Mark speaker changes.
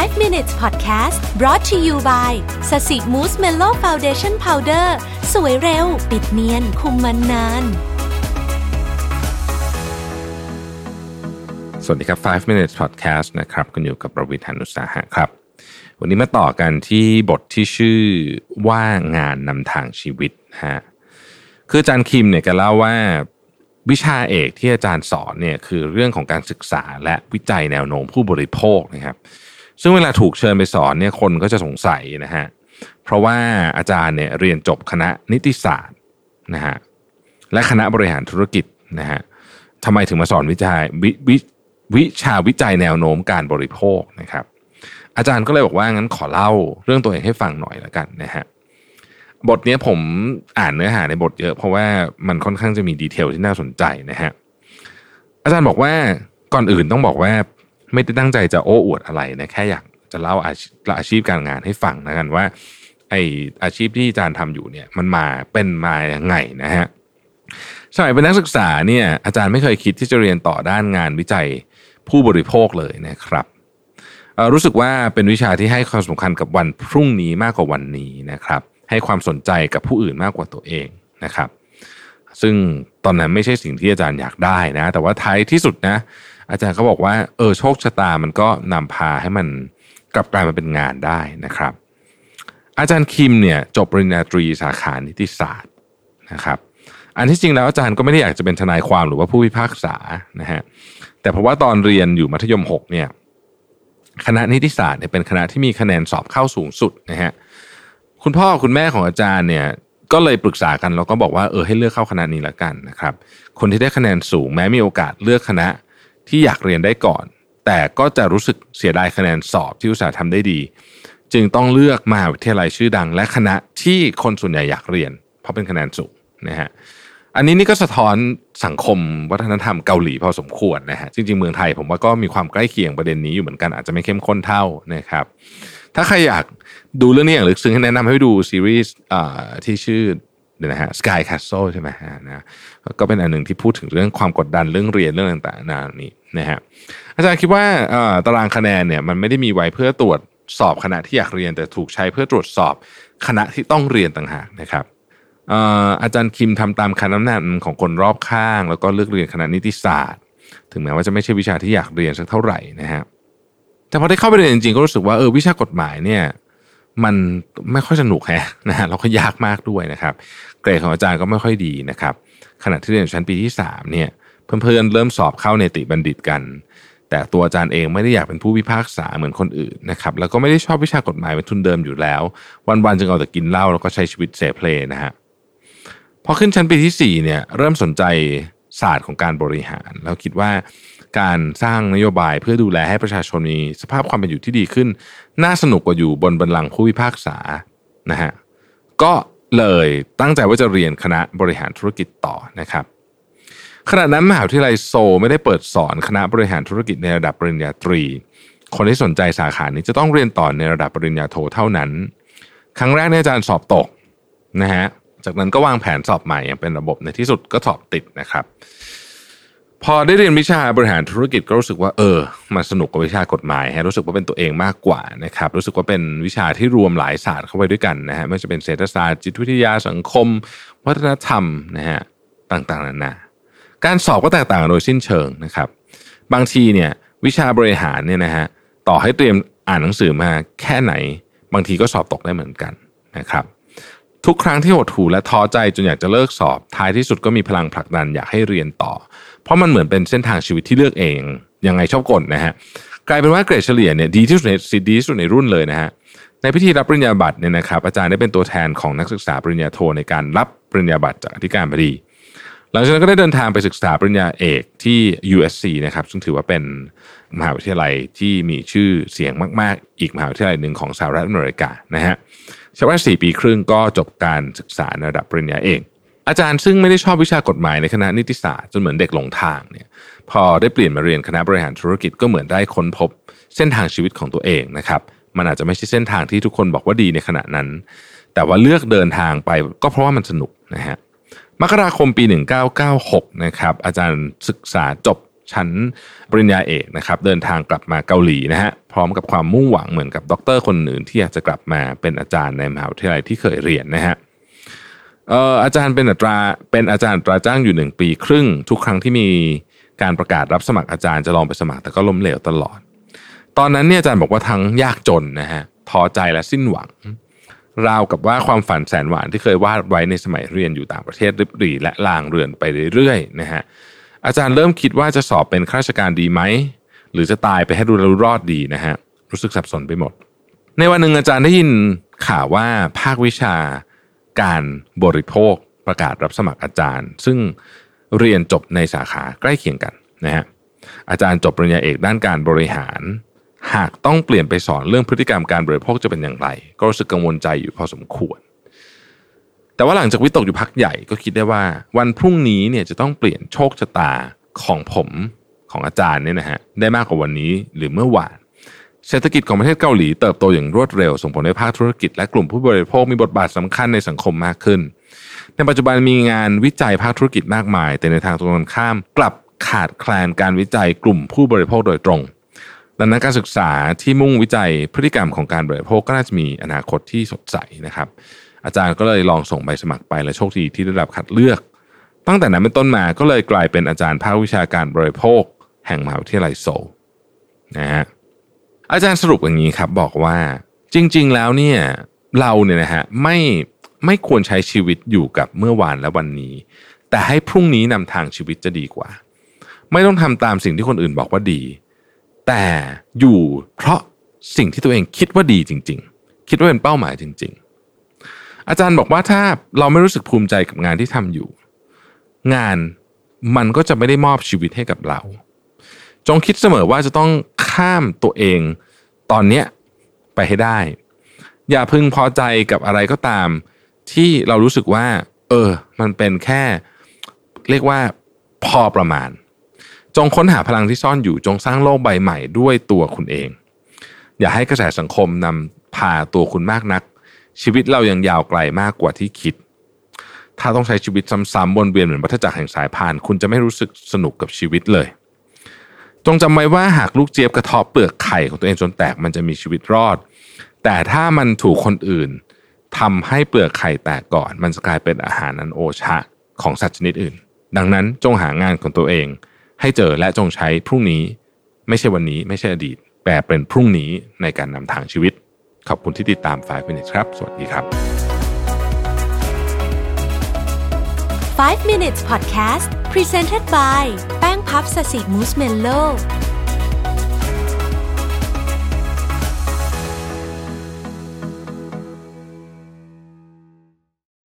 Speaker 1: 5 minutes podcast brought to you by ศศิ Mousse Mellow Foundation Powder สวยเร็ว ปิดเนียน คุมมันนาน
Speaker 2: สวัสดีครับ 5 minutes podcast นะครับคุณอยู่กับรวิศ หาญอุตสาหะครับ วันนี้มาต่อกันที่บทที่ชื่อว่างานนำทางชีวิตฮะ คืออาจารย์คิมเนี่ยแกเล่าว่าวิชาเอกที่อาจารย์สอนเนี่ยคือเรื่องของการศึกษาและวิจัยแนวโน้มผู้บริโภคนะครับ ซึ่งเวลาถูกเชิญไปสอนเนี่ยคนก็จะสงสัยนะฮะเพราะว่าอาจารย์เนี่ยเรียนจบคณะนิติศาสตร์นะฮะและคณะบริหารธุรกิจนะฮะทำไมถึงมาสอนวิจัยวิวิวิชาวิจัยแนวโน้มการบริโภคนะครับ อาจารย์ก็เลยบอกว่างั้นขอเล่าเรื่องตัวเองให้ฟังหน่อยแล้วกันนะฮะบทนี้ผมอ่านเนื้อหาในบทเยอะเพราะว่ามันค่อนข้างจะมีดีเทลที่น่าสนใจนะฮะอาจารย์บอกว่าก่อนอื่นต้องบอกว่า ไม่ได้ตั้งใจจะโอ้อวดอะไรนะแค่อยากจะเล่าอาชีพอาชีพการงานให้ฟังนะกันว่าไออาชีพที่อาจารย์ทำอยู่เนี่ยมันมาเป็นมาอย่างไงนะฮะสมัยเป็นนักศึกษาเนี่ยอาจารย์ไม่เคยคิดที่จะเรียนต่อด้านงานวิจัยผู้บริโภคเลยนะครับรู้สึกว่าเป็นวิชาที่ให้ความสำคัญกับวันพรุ่งนี้มากกว่าวันนี้นะครับ ให้ความสนใจกับผู้อื่นมากกว่าตัวเองนะครับ ซึ่งตอนนั้นไม่ใช่สิ่งที่อาจารย์อยากได้นะ แต่ว่าท้ายที่สุดนะ อาจารย์เขาบอกว่าเออโชคชะตามันก็นำพาให้มันกลับกลายมาเป็นงานได้นะครับ อาจารย์คิมเนี่ยจบปริญญาตรีสาขานิติศาสตร์นะครับ อันที่จริงแล้วอาจารย์ก็ไม่ได้อยากจะเป็นทนายความหรือว่าผู้พิพากษานะฮะแต่เพราะว่าตอนเรียนอยู่มัธยม6เนี่ยคณะนิติศาสตร์เนี่ยเป็นคณะที่มีคะแนนสอบเข้าสูงสุดนะฮะคุณพ่อคุณแม่ของอาจารย์เนี่ยก็เลยปรึกษากันแล้วก็บอกว่าเออให้เลือกเข้าคณะนี้ละกันนะครับ คนที่ได้คะแนนสูงแม้มีโอกาสเลือกคณะ ที่อยากเรียนได้ก่อน แต่ก็จะรู้สึกเสียดายคะแนนสอบที่อุตสาห์ทำได้ดี จึงต้องเลือกมหาวิทยาลัยชื่อดัง และคณะที่คนส่วนใหญ่อยากเรียน เพราะเป็นคะแนนสูงนะฮะอันนี้นี่ก็สะท้อนสังคมวัฒนธรรมเกาหลีพอสมควรนะฮะจริงๆเมืองไทยผมว่าก็มีความใกล้เคียงประเด็นนี้อยู่เหมือนกันอาจจะไม่เข้มข้นเท่านะครับถ้าใครอยากดูเรื่องนี้อย่างลึกซึ้งแนะนำให้ดูซีรีส์ที่ชื่อ นะฮะ Sky Castle ใช่ไหมฮะนะก็เป็นอันหนึ่งที่พูดถึงเรื่องความกดดันเรื่องเรียนเรื่องต่างๆนานี้นะฮะอาจารย์คิดว่าตารางคะแนนเนี่ยมันไม่ได้มีไว้เพื่อตรวจสอบคณะที่อยากเรียนแต่ถูกใช้เพื่อตรวจสอบคณะที่ต้องเรียนต่างหากนะครับอาจารย์คิมทำตามคำน้ำหนักของคนรอบข้าง แล้วก็เลือกเรียนคณะนิติศาสตร์ ถึงแม้ว่าจะไม่ใช่วิชาที่อยากเรียนสักเท่าไหร่นะฮะแต่พอได้เข้าไปเรียนจริงๆก็รู้สึกว่าเออวิชากฎหมายเนี่ย มันไม่ค่อยสนุกแฮะนะฮะแล้วก็ยากมากด้วยนะครับ เกรดของอาจารย์ก็ไม่ค่อยดีนะครับ ขณะที่เรียนชั้นปีที่3เนี่ยเพื่อนๆเริ่มสอบเข้าในติบัณฑิตกัน แต่ตัวอาจารย์เองไม่ได้อยากเป็นผู้พิพากษาเหมือนคนอื่นนะครับแล้วก็ไม่ได้ชอบวิชากฎหมายเป็นทุนเดิมอยู่แล้ว วันๆจึงเอาแต่กินเหล้าแล้วก็ใช้ชีวิตเสพเพลนะฮะพอขึ้นชั้นปีที่4เนี่ยเริ่มสนใจศาสตร์ของการบริหาร แล้วคิดว่า การสร้างนโยบายเพื่อดูแลให้ประชาชนมีสภาพความเป็นอยู่ที่ดีขึ้น น่าสนุกกว่าอยู่บนบันลังผู้พิพากษานะฮะก็เลยตั้งใจว่าจะเรียนคณะบริหารธุรกิจต่อนะครับขณะนั้นมหาวิทยาลัยโซไม่ได้เปิดสอนคณะบริหารธุรกิจในระดับปริญญาตรี คนที่สนใจสาขานี้จะต้องเรียนต่อในระดับปริญญาโทเท่านั้น ครั้งแรกอาจารย์สอบตกนะฮะจากนั้นก็วางแผนสอบใหม่อย่างเป็นระบบในที่สุดก็สอบติดนะครับ พอได้เรียนวิชาบริหารธุรกิจก็รู้สึกว่าเออมันสนุกกว่าวิชากฎหมายฮะรู้สึกว่าเป็นตัวเองมากกว่านะครับรู้สึกว่าเป็นวิชาที่รวมหลายศาสตร์เข้าไปด้วยกันนะฮะไม่ว่าจะเป็นเศรษฐศาสตร์จิตวิทยาสังคม วัฒนธรรมนะฮะต่างๆนานาการสอบก็แตกต่างโดยสิ้นเชิงนะครับ บางทีเนี่ยวิชาบริหารเนี่ยนะฮะต่อให้เตรียมอ่านหนังสือมาแค่ไหน บางทีก็สอบตกได้เหมือนกันนะครับ ทุกครั้งที่หดหู่และท้อใจจนอยากจะเลิกสอบ ท้ายที่สุดก็มีพลังผลักดันอยากให้เรียนต่อ เพราะมันเหมือนเป็นเส้นทางชีวิตที่เลือกเอง ยังไงชอบกลนะฮะ กลายเป็นว่าเกรดเฉลี่ยเนี่ยดีที่สุดในดีที่สุดในรุ่นเลยนะฮะ ในพิธีรับปริญญาบัตรเนี่ยนะครับอาจารย์ได้เป็นตัวแทนของนักศึกษาปริญญาโทในการรับปริญญาบัตรจากอธิการบดี หลังจากนั้นก็ได้เดินทางไปศึกษาปริญญาเอกที่ USC นะครับ ซึ่งถือว่าเป็นมหาวิทยาลัยที่มีชื่อเสียงมาก ๆ อีกมหาวิทยาลัยหนึ่งของสหรัฐอเมริกานะฮะ ใช้เวลาสี่ปีครึ่งก็จบการศึกษาในระดับปริญญาเอกอาจารย์ซึ่งไม่ได้ชอบวิชากฎหมายในคณะนิติศาสตร์จนเหมือนเด็กหลงทางเนี่ยพอได้เปลี่ยนมาเรียนคณะบริหารธุรกิจก็เหมือนได้ค้นพบ เส้นทางชีวิตของตัวเองนะครับมันอาจจะไม่ใช่เส้นทางที่ทุกคนบอกว่าดีในขณะนั้น แต่ว่าเลือกเดินทางไปก็เพราะว่ามันสนุกนะฮะมกราคมปี 1996นะครับอาจารย์ศึกษาจบ ชั้นปริญญาเอกนะครับเดินทางกลับมาเกาหลีนะฮะพร้อมกับความมุ่งหวังเหมือนกับด็อกเตอร์คนอื่นที่อยากจะกลับมาเป็นอาจารย์ในมหาวิทยาลัยที่เคยเรียนนะฮะเอ่ออาจารย์เป็นอัตราเป็นอาจารย์อัตราจ้างอยู่หนึ่งปีครึ่ง ทุกครั้งที่มีการประกาศรับสมัครอาจารย์จะลองไปสมัครแต่ก็ล้มเหลวตลอด ตอนนั้นเนี่ยอาจารย์บอกว่าทั้งยากจนนะฮะท้อใจและสิ้นหวัง ราวกับว่าความฝันแสนหวานที่เคยวาดไว้ในสมัยเรียนอยู่ต่างประเทศริบหรี่และลางเรือนไปเรื่อยๆนะฮะ อาจารย์เริ่มคิดว่าจะสอบเป็นข้าราชการดีไหม หรือจะตายไปให้ดูแลรอดดีนะฮะ รู้สึกสับสนไปหมด ในวันหนึ่งอาจารย์ได้ยินข่าวว่าภาควิชาการบริโภคประกาศรับสมัครอาจารย์ ซึ่งเรียนจบในสาขาใกล้เคียงกันนะฮะอาจารย์จบปริญญาเอกด้านการบริหาร หากต้องเปลี่ยนไปสอนเรื่องพฤติกรรมการบริโภคจะเป็นอย่างไร ก็รู้สึกกังวลใจอยู่พอสมควร แต่ว่าหลังจากวิตกอยู่พักใหญ่ก็คิดได้ว่า วันพรุ่งนี้เนี่ยจะต้องเปลี่ยนโชคชะตาของผมของอาจารย์เนี่ยนะฮะได้มากกว่าวันนี้หรือเมื่อวาน เศรษฐกิจของประเทศเกาหลีเติบโตอย่างรวดเร็ว ส่งผลให้ภาคธุรกิจและกลุ่มผู้บริโภคมีบทบาทสำคัญในสังคมมากขึ้น ในปัจจุบันมีงานวิจัยภาคธุรกิจมากมาย แต่ในทางตรงกันข้าม กลับขาดแคลนการวิจัยกลุ่มผู้บริโภคโดยตรง ดังนั้นการศึกษาที่มุ่งวิจัยพฤติกรรมของการบริโภคก็น่าจะมีอนาคตที่สดใสนะครับ อาจารย์ก็เลยลองส่งใบสมัครไปและโชคดีที่ได้รับคัดเลือก ตั้งแต่นั้นเป็นต้นมาก็เลยกลายเป็นอาจารย์ภาควิชาการบริโภค แห่งมหาวิทยาลัยโซลนะฮะอาจารย์สรุปอย่างนี้ครับบอกว่าจริง ๆ แล้วเนี่ยเราเนี่ยนะฮะไม่ไม่ควรใช้ชีวิตอยู่กับเมื่อวานและวันนี้ แต่ให้พรุ่งนี้นำทางชีวิตจะดีกว่า ไม่ต้องทำตามสิ่งที่คนอื่นบอกว่าดี แต่อยู่เพราะสิ่งที่ตัวเองคิดว่าดีจริง ๆ คิดว่าเป็นเป้าหมายจริง ๆ อาจารย์บอกว่าถ้าเราไม่รู้สึกภูมิใจกับงานที่ทำอยู่ งานมันก็จะไม่ได้มอบชีวิตให้กับเรา จงคิดเสมอว่าจะต้องข้ามตัวเองตอนเนี้ยไปให้ได้ อย่าพึงพอใจกับอะไรก็ตาม ที่เรารู้สึกว่า เออ มันเป็นแค่ เรียกว่าพอประมาณ จงค้นหาพลังที่ซ่อนอยู่จงสร้างโลกใบใหม่ด้วยตัวคุณเอง อย่าให้กระแสสังคมนำพาตัวคุณมากนัก ชีวิตเรายังยาวไกลมากกว่าที่คิด ถ้าต้องใช้ชีวิตซ้ำๆวนเวียนเหมือนวัฏจักรแห่งสายพาน คุณจะไม่รู้สึกสนุกกับชีวิตเลย จงจำไว้ว่าหากลูกเจี๊ยบกระเทาะเปลือกไข่ของตัวเองจนแตกมันจะมีชีวิตรอด แต่ถ้ามันถูกคนอื่นทำให้เปลือกไข่แตกก่อน มันจะกลายเป็นอาหารอันโอชะของสัตว์ชนิดอื่น ดังนั้นจงหางานของตัวเอง ให้เจอและจงใช้พรุ่งนี้ ไม่ใช่วันนี้ไม่ใช่อดีต แต่เป็นพรุ่งนี้ในการนำทางชีวิต ขอบคุณที่ติดตาม 5 Minutes ครับ สวัสดีครับ
Speaker 1: 5 minutes podcast presented by แป้งพับสสิมูสเมนโล